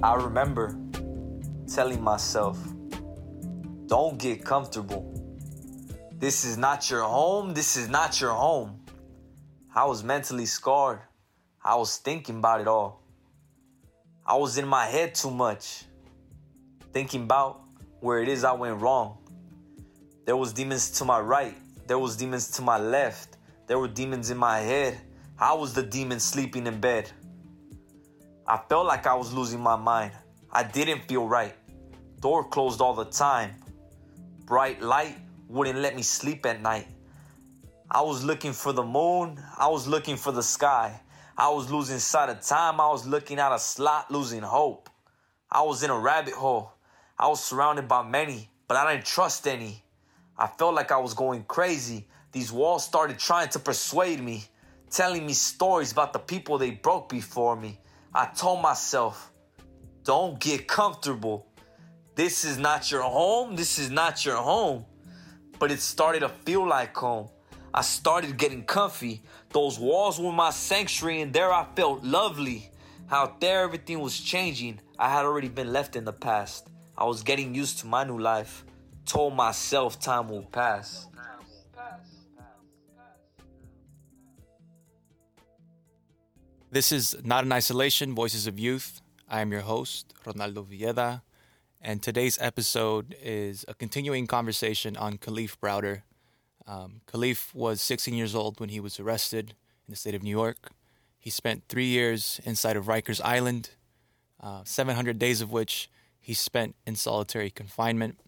I remember telling myself, don't get comfortable. This is not your home. This is not your home. I was mentally scarred. I was thinking about it all. I was in my head too much, thinking about where it is I went wrong. There was demons to my right. There was demons to my left. There were demons in my head. I was the demon sleeping in bed. I felt like I was losing my mind. I didn't feel right. Door closed all the time. Bright light wouldn't let me sleep at night. I was looking for the moon. I was looking for the sky. I was losing sight of time. I was looking at a slot, losing hope. I was in a rabbit hole. I was surrounded by many, but I didn't trust any. I felt like I was going crazy. These walls started trying to persuade me, telling me stories about the people they broke before me. I told myself, don't get comfortable. This is not your home. This is not your home. But it started to feel like home. I started getting comfy. Those walls were my sanctuary, and there I felt lovely. Out there, everything was changing. I had already been left in the past. I was getting used to my new life. Told myself time will pass. This is Not in Isolation Voices of Youth. I am your host, Ronaldo Villeda, and today's episode is a continuing conversation on Kalief Browder. Um, Kalief was 16 years old when he was arrested in the state of New York. He spent three years inside of Rikers Island, uh, 700 days of which he spent in solitary confinement.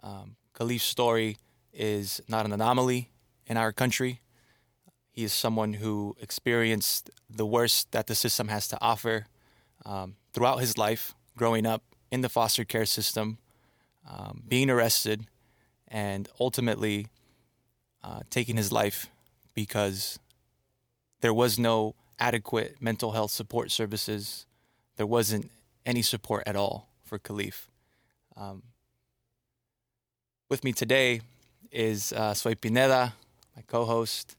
Um, Kalief's story is not an anomaly in our country. He is someone who experienced the worst that the system has to offer um, throughout his life, growing up in the foster care system, um, being arrested, and ultimately uh, taking his life because there was no adequate mental health support services. There wasn't any support at all for Kalief. Um, with me today is uh, Swey Pineda, my co host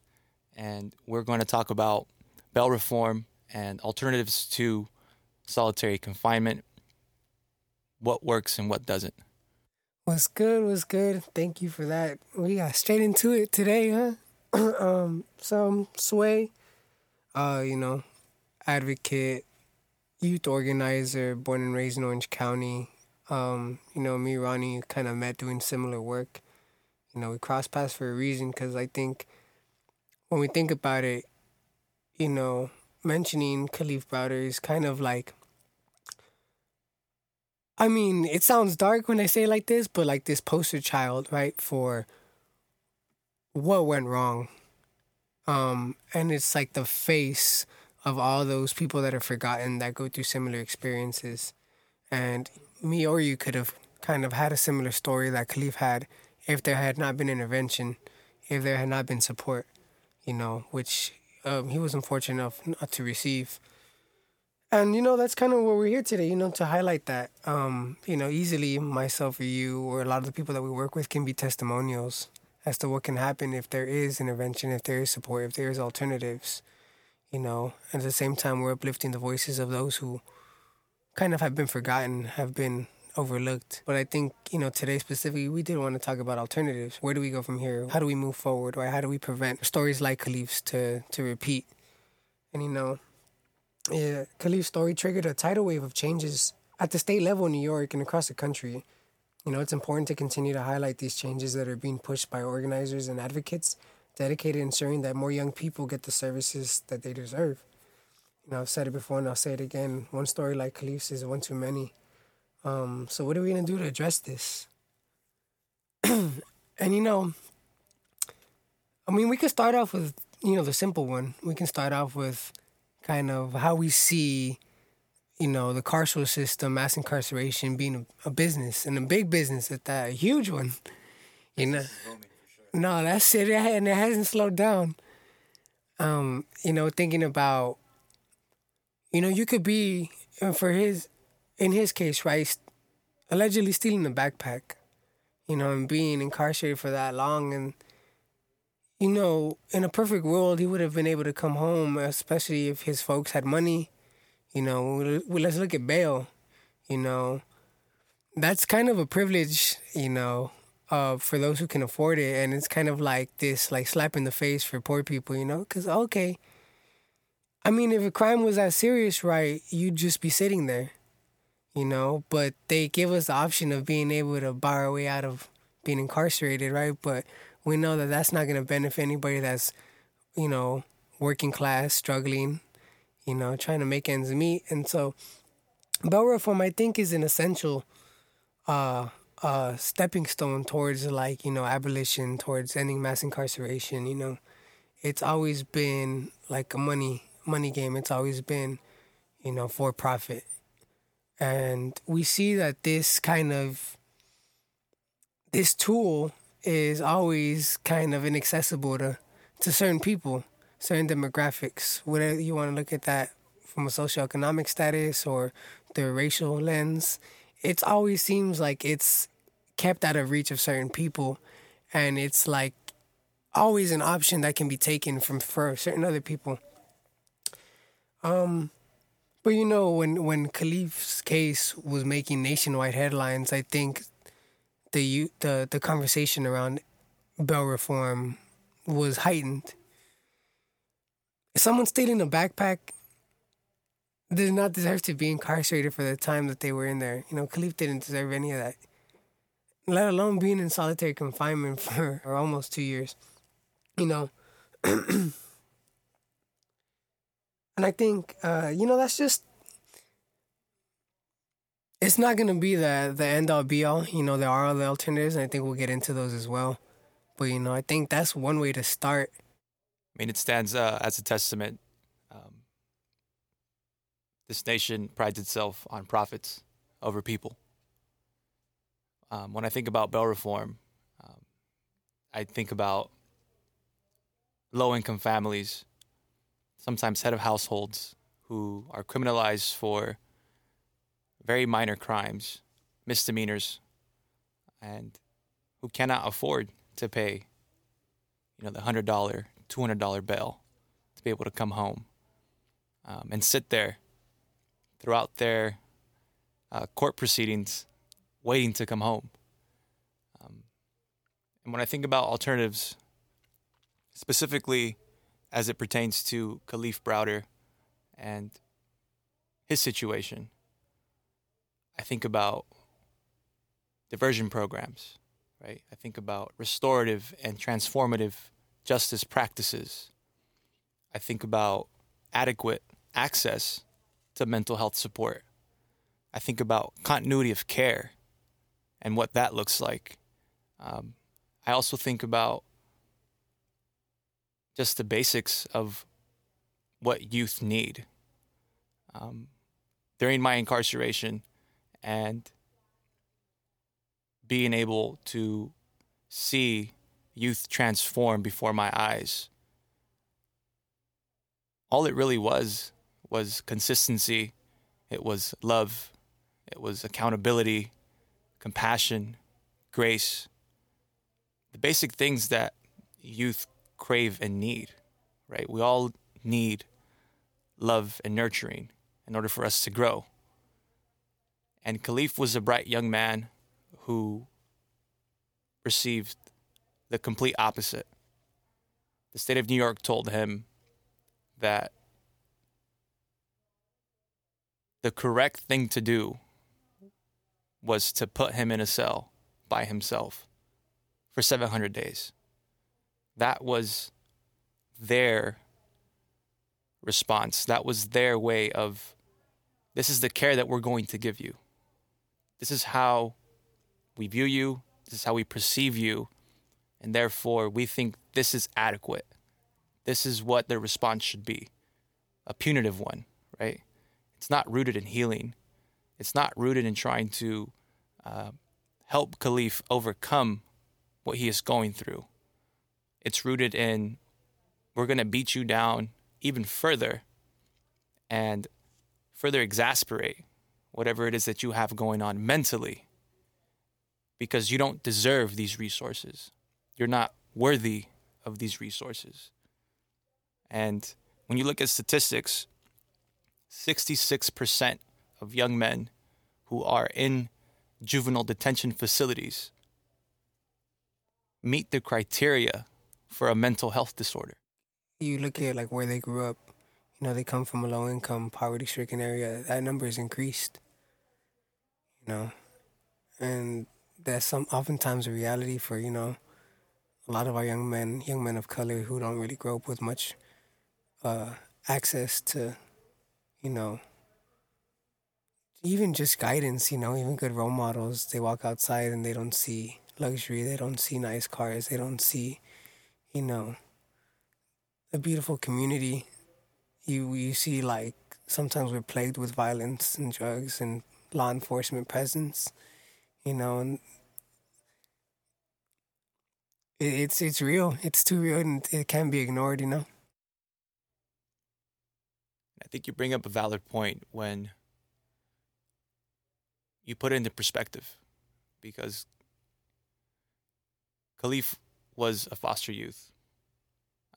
and we're going to talk about bail reform and alternatives to solitary confinement, what works and what doesn't. What's good? What's good? Thank you for that. We got straight into it today, huh? um, some Swey, uh, you know, advocate, youth organizer, born and raised in Orange County. Um, you know, me, Ronnie, kind of met doing similar work. You know, we crossed paths for a reason because I think when we think about it, you know, mentioning Kalief Browder is kind of like I mean, it sounds dark when I say it like this, but like this poster child, right, for what went wrong. Um, and it's like the face of all those people that are forgotten that go through similar experiences. And me or you could have kind of had a similar story that Kalief had if there had not been intervention, if there had not been support you know, which um, he was unfortunate enough not to receive. And you know that's kind of where we're here today, you know, to highlight that. Um, you know, easily myself or you or a lot of the people that we work with can be testimonials as to what can happen if there is intervention, if there is support, if there is alternatives. You know, and at the same time, we're uplifting the voices of those who kind of have been forgotten, have been overlooked. But I think, you know, today specifically, we did want to talk about alternatives. Where do we go from here? How do we move forward? Right? How do we prevent stories like Kalief's to, to repeat? And, you know, yeah, Kalief's story triggered a tidal wave of changes at the state level in New York and across the country. You know, it's important to continue to highlight these changes that are being pushed by organizers and advocates dedicated to ensuring that more young people get the services that they deserve. You know, I've said it before and I'll say it again. One story like Kalief's is one too many. Um, so what are we gonna do to address this? and you know, I mean, we could start off with you know the simple one. We can start off with kind of how we see, you know, the carceral system, mass incarceration being a, a business and a big business at that, a huge one. You know, no, that's it, and it hasn't slowed down. Um, you know, thinking about, you know, you could be for his in his case, right, allegedly stealing a backpack, you know, and being incarcerated for that long. And, you know, in a perfect world, he would have been able to come home, especially if his folks had money. You know, let's look at bail. you know, that's kind of a privilege, you know, uh, for those who can afford it. And it's kind of like this, like slap in the face for poor people, you know, because, okay. I mean, if a crime was that serious, right, you'd just be sitting there, you know, but they give us the option of being able to buy our way out of being incarcerated, right? But we know that that's not going to benefit anybody that's, you know, working class, struggling, you know, trying to make ends meet. And so, bail reform, I think, is an essential uh, uh, stepping stone towards like you know abolition, towards ending mass incarceration. You know, it's always been like a money money game. It's always been, you know, for profit, and we see that this kind of this tool is always kind of inaccessible to to certain people, certain demographics. Whether you want to look at that from a socioeconomic status or the racial lens, it always seems like it's kept out of reach of certain people, and it's like always an option that can be taken from for certain other people. Um, but you know, when when Kalief's case was making nationwide headlines, I think the the the conversation around bail reform was heightened. If Someone stealing a backpack does not deserve to be incarcerated for the time that they were in there. You know, Kalief didn't deserve any of that, let alone being in solitary confinement for, for almost two years. You know, and I think uh, you know that's just it's not gonna be the the end all be all. You know, there are other alternatives, and I think we'll get into those as well. But you know, I think that's one way to start. I mean, it stands uh, as a testament. Um, this nation prides itself on profits over people. Um, when I think about bail reform, um, I think about low income families, sometimes head of households, who are criminalized for very minor crimes, misdemeanors, and who cannot afford to pay, you know, the hundred dollar, two hundred dollar bail to be able to come home um, and sit there throughout their uh, court proceedings, waiting to come home. Um, and when I think about alternatives, specifically as it pertains to Kalief Browder and his situation, I think about diversion programs, right? I think about restorative and transformative justice practices. I think about adequate access to mental health support. I think about continuity of care and what that looks like. Um, I also think about just the basics of what youth need. Um, during my incarceration, and being able to see youth transform before my eyes. All it really was was consistency, it was love, it was accountability, compassion, grace, the basic things that youth crave and need, right? We all need love and nurturing in order for us to grow. And Kalief was a bright young man who received the complete opposite. The state of New York told him that the correct thing to do was to put him in a cell by himself for 700 days. That was their response. That was their way of this is the care that we're going to give you. This is how we view you, this is how we perceive you, and therefore we think this is adequate. This is what their response should be a punitive one, right? It's not rooted in healing, it's not rooted in trying to uh, help Kalief overcome what he is going through. It's rooted in we're going to beat you down even further and further exasperate whatever it is that you have going on mentally because you don't deserve these resources. You're not worthy of these resources. And when you look at statistics, 66% of young men who are in juvenile detention facilities meet the criteria for a mental health disorder. You look at like where they grew up. You know, they come from a low income, poverty stricken area. That number is increased. You know, and that's some oftentimes a reality for you know a lot of our young men, young men of color who don't really grow up with much uh, access to, you know, even just guidance. You know, even good role models. They walk outside and they don't see luxury. They don't see nice cars. They don't see, you know, a beautiful community. You you see like sometimes we're plagued with violence and drugs and law enforcement presence, you know, and it, it's it's real. It's too real, and it can't be ignored. You know. I think you bring up a valid point when you put it into perspective, because Kalief was a foster youth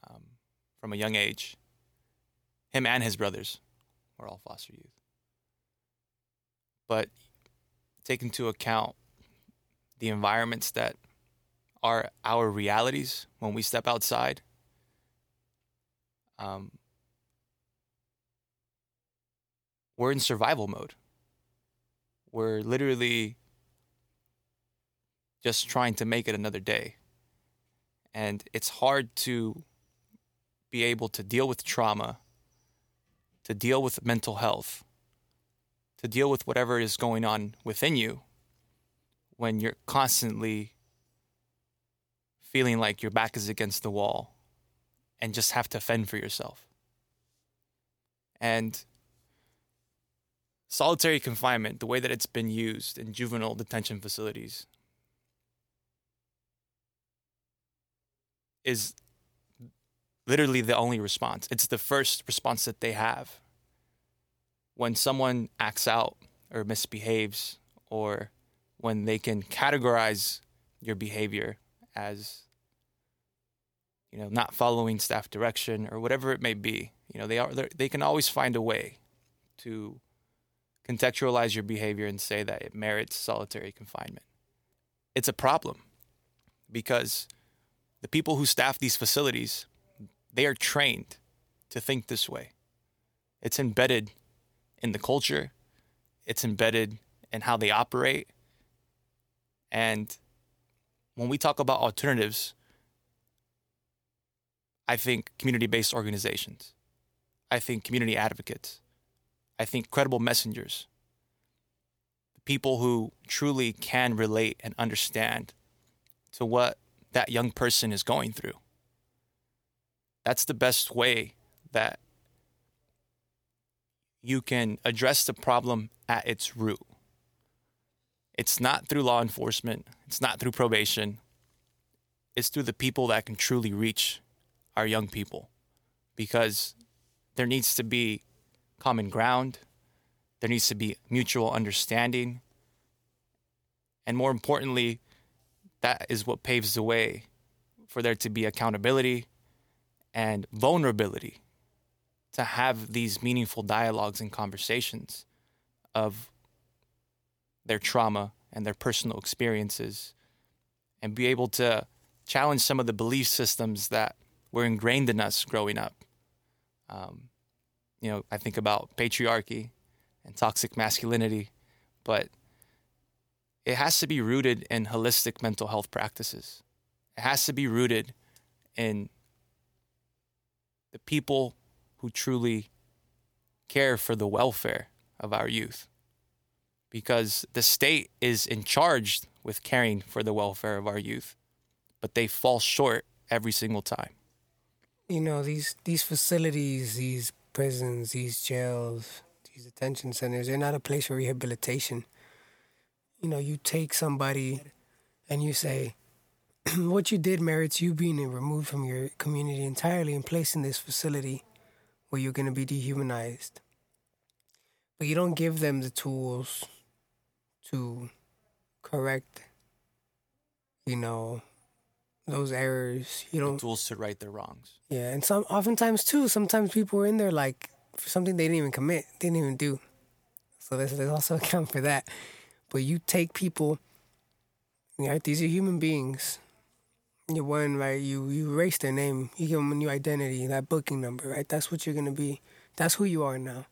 um, from a young age. Him and his brothers were all foster youth. But take into account the environments that are our realities when we step outside. Um, we're in survival mode. We're literally just trying to make it another day. And it's hard to be able to deal with trauma, to deal with mental health, to deal with whatever is going on within you when you're constantly feeling like your back is against the wall and just have to fend for yourself. And solitary confinement, the way that it's been used in juvenile detention facilities, is literally the only response. It's the first response that they have. When someone acts out or misbehaves, or when they can categorize your behavior as you know not following staff direction or whatever it may be you know they are they can always find a way to contextualize your behavior and say that it merits solitary confinement it's a problem because the people who staff these facilities they are trained to think this way. It's embedded in the culture. It's embedded in how they operate. And when we talk about alternatives, I think community based organizations, I think community advocates, I think credible messengers, people who truly can relate and understand to what that young person is going through. That's the best way that you can address the problem at its root. It's not through law enforcement, it's not through probation. It's through the people that can truly reach our young people because there needs to be common ground, there needs to be mutual understanding, and more importantly, that is what paves the way for there to be accountability and vulnerability to have these meaningful dialogues and conversations of their trauma and their personal experiences and be able to challenge some of the belief systems that were ingrained in us growing up. Um, you know, I think about patriarchy and toxic masculinity, but it has to be rooted in holistic mental health practices. It has to be rooted in the people who truly care for the welfare of our youth because the state is in charge with caring for the welfare of our youth, but they fall short every single time. You know, these these facilities, these prisons, these jails, these detention centers, they're not a place for rehabilitation. You know, you take somebody and you say, what you did merits you being removed from your community entirely and placed in this facility where you're going to be dehumanized. But you don't give them the tools to correct, you know, those errors. You know, tools to right their wrongs. Yeah, and some oftentimes too. Sometimes people are in there like for something they didn't even commit, they didn't even do. So let's, let's also account for that. But you take people, right? These are human beings. You one right. You you erase their name. You give them a new identity, that booking number, right? That's what you're gonna be. That's who you are now.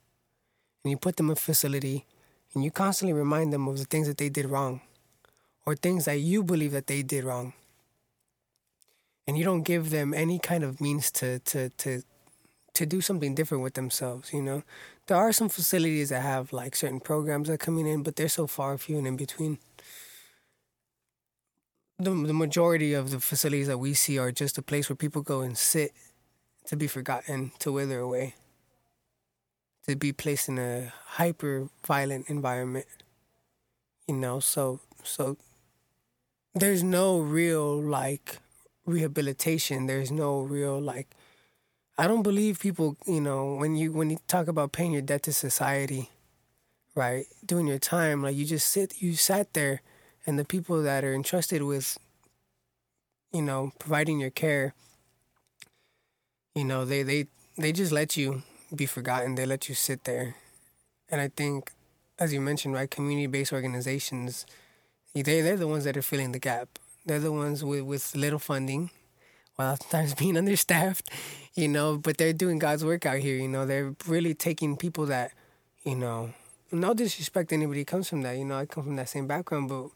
And you put them in a facility, and you constantly remind them of the things that they did wrong, or things that you believe that they did wrong. And you don't give them any kind of means to to to to do something different with themselves. You know, there are some facilities that have like certain programs that are coming in, but they're so far few and in between the the majority of the facilities that we see are just a place where people go and sit to be forgotten, to wither away, to be placed in a hyper violent environment. You know, so so there's no real like rehabilitation. There's no real like I don't believe people, you know, when you when you talk about paying your debt to society, right? Doing your time, like you just sit you sat there and the people that are entrusted with you know providing your care you know they they they just let you be forgotten. They let you sit there. And i think as you mentioned right community based organizations they they're the ones that are filling the gap. They're the ones with with little funding while sometimes being understaffed you know but they're doing god's work out here you know they're really taking people that you know no disrespect anybody comes from that you know i come from that same background but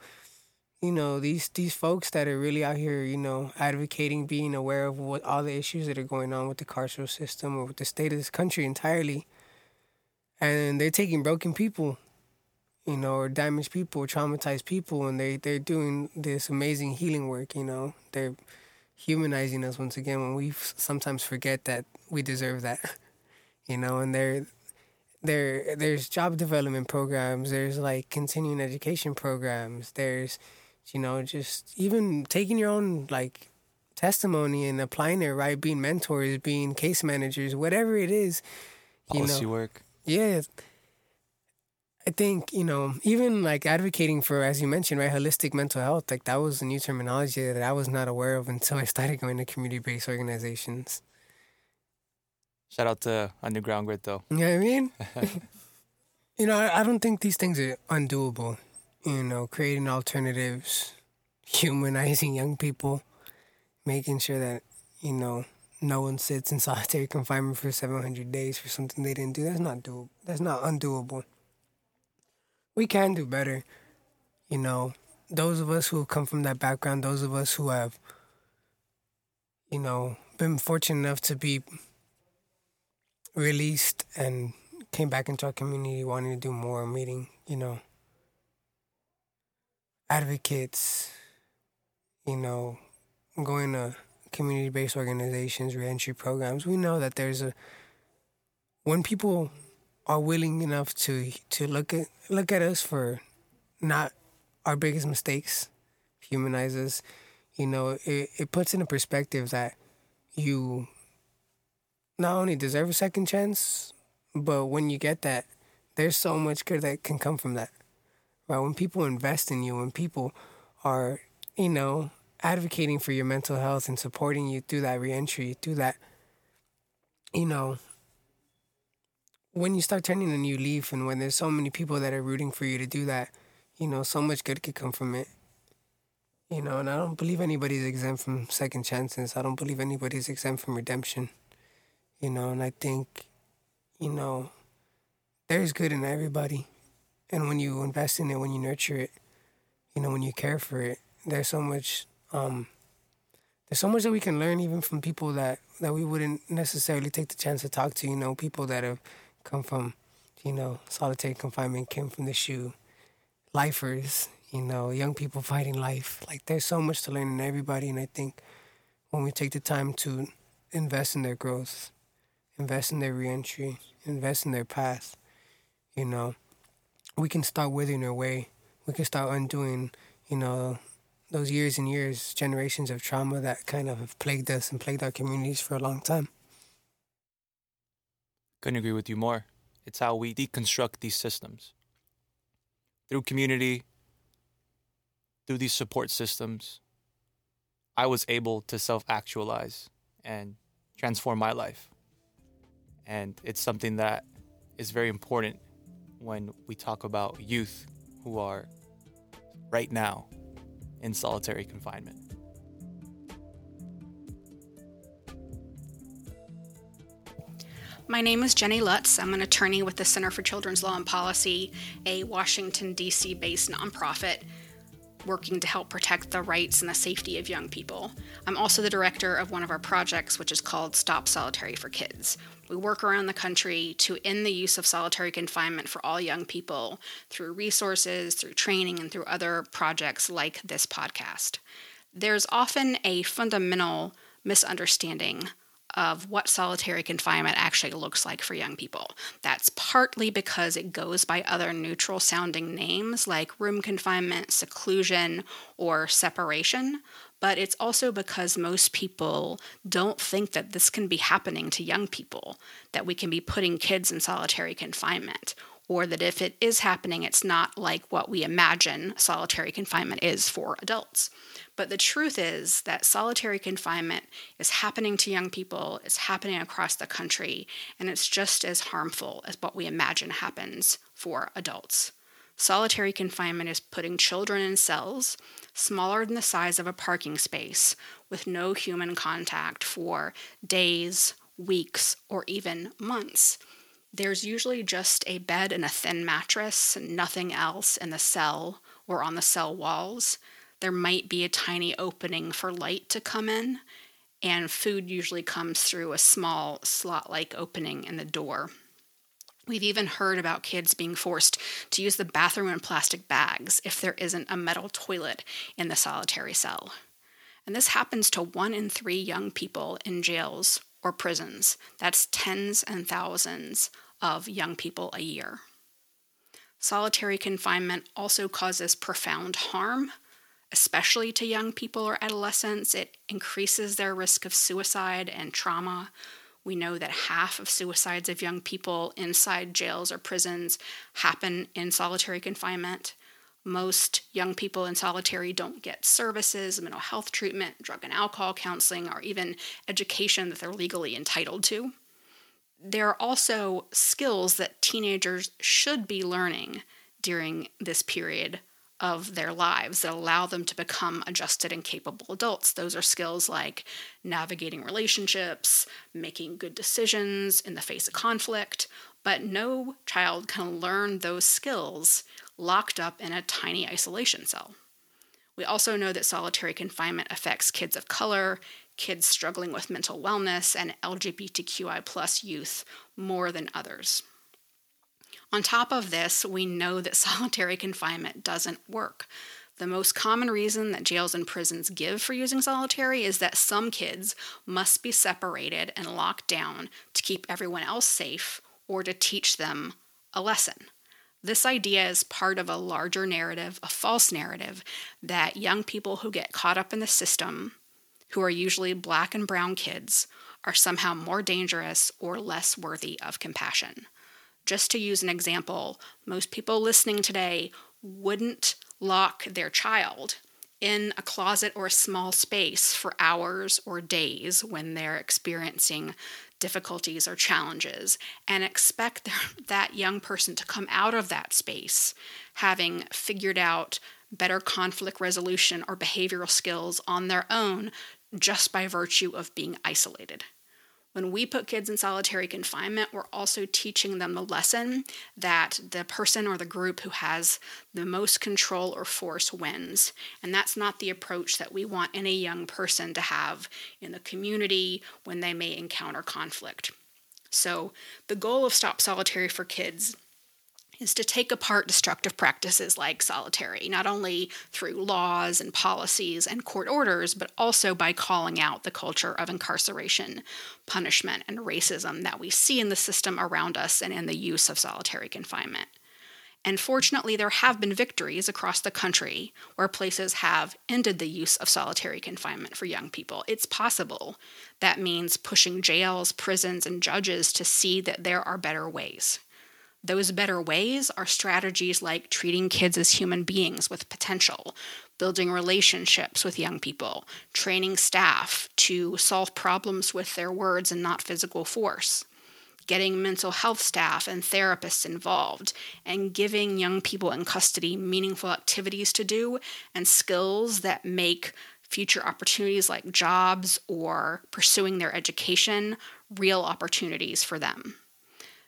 you know these these folks that are really out here you know advocating being aware of what all the issues that are going on with the carceral system or with the state of this country entirely and they're taking broken people you know or damaged people traumatized people and they they're doing this amazing healing work you know they're humanizing us once again when we sometimes forget that we deserve that you know and they're there there's job development programs there's like continuing education programs there's you know, just even taking your own like testimony and applying it right, being mentors, being case managers, whatever it is. You Policy know, work. Yeah. I think, you know, even like advocating for, as you mentioned, right, holistic mental health, like that was a new terminology that I was not aware of until I started going to community based organizations. Shout out to Underground Grit, though. You know what I mean? you know, I, I don't think these things are undoable you know, creating alternatives, humanizing young people, making sure that, you know, no one sits in solitary confinement for 700 days for something they didn't do. That's not doable. That's not undoable. We can do better. You know, those of us who come from that background, those of us who have, you know, been fortunate enough to be released and came back into our community wanting to do more, meeting, you know, advocates, you know, going to community based organizations, reentry programs, we know that there's a when people are willing enough to to look at look at us for not our biggest mistakes, humanize us, you know, it, it puts in a perspective that you not only deserve a second chance, but when you get that, there's so much good that can come from that right? When people invest in you, when people are, you know, advocating for your mental health and supporting you through that reentry, through that, you know, when you start turning a new leaf and when there's so many people that are rooting for you to do that, you know, so much good could come from it. You know, and I don't believe anybody's exempt from second chances. I don't believe anybody's exempt from redemption. You know, and I think, you know, there's good in everybody. And when you invest in it, when you nurture it, you know, when you care for it, there's so much. Um, there's so much that we can learn even from people that that we wouldn't necessarily take the chance to talk to. You know, people that have come from, you know, solitary confinement, came from the shoe. lifers. You know, young people fighting life. Like there's so much to learn in everybody, and I think when we take the time to invest in their growth, invest in their reentry, invest in their path, you know, we can start withering away. We can start undoing, you know, those years and years, generations of trauma that kind of have plagued us and plagued our communities for a long time. Couldn't agree with you more. It's how we deconstruct these systems. Through community, through these support systems, I was able to self actualize and transform my life. And it's something that is very important when we talk about youth who are right now in solitary confinement? My name is Jenny Lutz. I'm an attorney with the Center for Children's Law and Policy, a Washington, D.C. based nonprofit working to help protect the rights and the safety of young people. I'm also the director of one of our projects, which is called Stop Solitary for Kids. We work around the country to end the use of solitary confinement for all young people through resources, through training, and through other projects like this podcast. There's often a fundamental misunderstanding of what solitary confinement actually looks like for young people. That's partly because it goes by other neutral sounding names like room confinement, seclusion, or separation. But it's also because most people don't think that this can be happening to young people, that we can be putting kids in solitary confinement, or that if it is happening, it's not like what we imagine solitary confinement is for adults. But the truth is that solitary confinement is happening to young people, it's happening across the country, and it's just as harmful as what we imagine happens for adults. Solitary confinement is putting children in cells smaller than the size of a parking space with no human contact for days, weeks, or even months. There's usually just a bed and a thin mattress, nothing else in the cell or on the cell walls there might be a tiny opening for light to come in, and food usually comes through a small slot like opening in the door. We've even heard about kids being forced to use the bathroom in plastic bags if there isn't a metal toilet in the solitary cell. And this happens to one in three young people in jails or prisons. That's tens and thousands of young people a year. Solitary confinement also causes profound harm especially to young people or adolescents. It increases their risk of suicide and trauma. We know that half of suicides of young people inside jails or prisons happen in solitary confinement. Most young people in solitary don't get services, mental health treatment, drug and alcohol counseling, or even education that they're legally entitled to. There are also skills that teenagers should be learning during this period of their lives that allow them to become adjusted and capable adults. Those are skills like navigating relationships, making good decisions in the face of conflict, but no child can learn those skills locked up in a tiny isolation cell. We also know that solitary confinement affects kids of color, kids struggling with mental wellness, and LGBTQI plus youth more than others. On top of this, we know that solitary confinement doesn't work. The most common reason that jails and prisons give for using solitary is that some kids must be separated and locked down to keep everyone else safe or to teach them a lesson. This idea is part of a larger narrative, a false narrative, that young people who get caught up in the system, who are usually black and brown kids, are somehow more dangerous or less worthy of compassion. Just to use an example, most people listening today wouldn't lock their child in a closet or a small space for hours or days when they're experiencing difficulties or challenges and expect that young person to come out of that space having figured out better conflict resolution or behavioral skills on their own just by virtue of being isolated. When we put kids in solitary confinement, we're also teaching them the lesson that the person or the group who has the most control or force wins. And that's not the approach that we want any young person to have in the community when they may encounter conflict. So, the goal of Stop Solitary for Kids is to take apart destructive practices like solitary, not only through laws and policies and court orders, but also by calling out the culture of incarceration, punishment, and racism that we see in the system around us and in the use of solitary confinement. And fortunately, there have been victories across the country where places have ended the use of solitary confinement for young people. It's possible. That means pushing jails, prisons, and judges to see that there are better ways. Those better ways are strategies like treating kids as human beings with potential, building relationships with young people, training staff to solve problems with their words and not physical force, getting mental health staff and therapists involved, and giving young people in custody meaningful activities to do and skills that make future opportunities like jobs or pursuing their education real opportunities for them.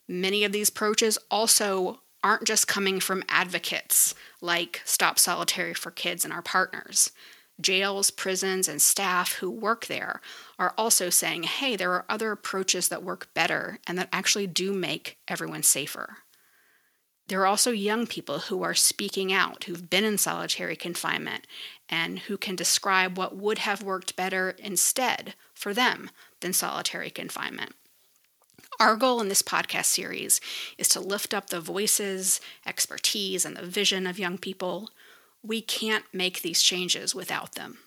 Many of these approaches also aren't just coming from advocates like Stop Solitary for Kids and our partners. Jails, prisons, and staff who work there are also saying, hey, there are other approaches that work better and that actually do make everyone safer. There are also young people who are speaking out, who've been in solitary confinement, and who can describe what would have worked better instead for them than solitary confinement. Our goal in this podcast series is to lift up the voices, expertise, and the vision of young people. We can't make these changes without them.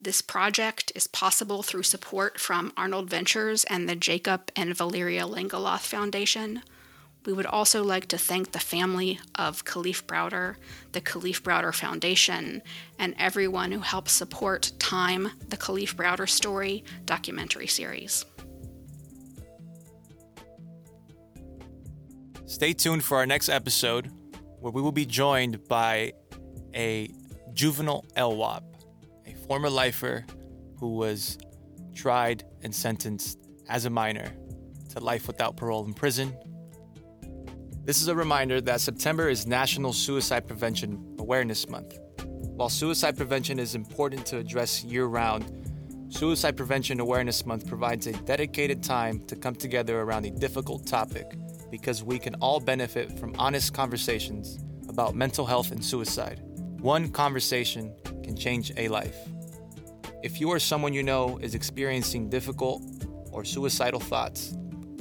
This project is possible through support from Arnold Ventures and the Jacob and Valeria Langeloth Foundation. We would also like to thank the family of Kalief Browder, the Kalief Browder Foundation, and everyone who helped support Time, the Kalief Browder Story documentary series. Stay tuned for our next episode where we will be joined by a juvenile LWOP, a former lifer who was tried and sentenced as a minor to life without parole in prison. This is a reminder that September is National Suicide Prevention Awareness Month. While suicide prevention is important to address year round, Suicide Prevention Awareness Month provides a dedicated time to come together around a difficult topic because we can all benefit from honest conversations about mental health and suicide. One conversation can change a life. If you or someone you know is experiencing difficult or suicidal thoughts,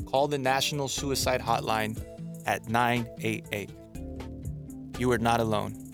call the National Suicide Hotline at 988. You are not alone.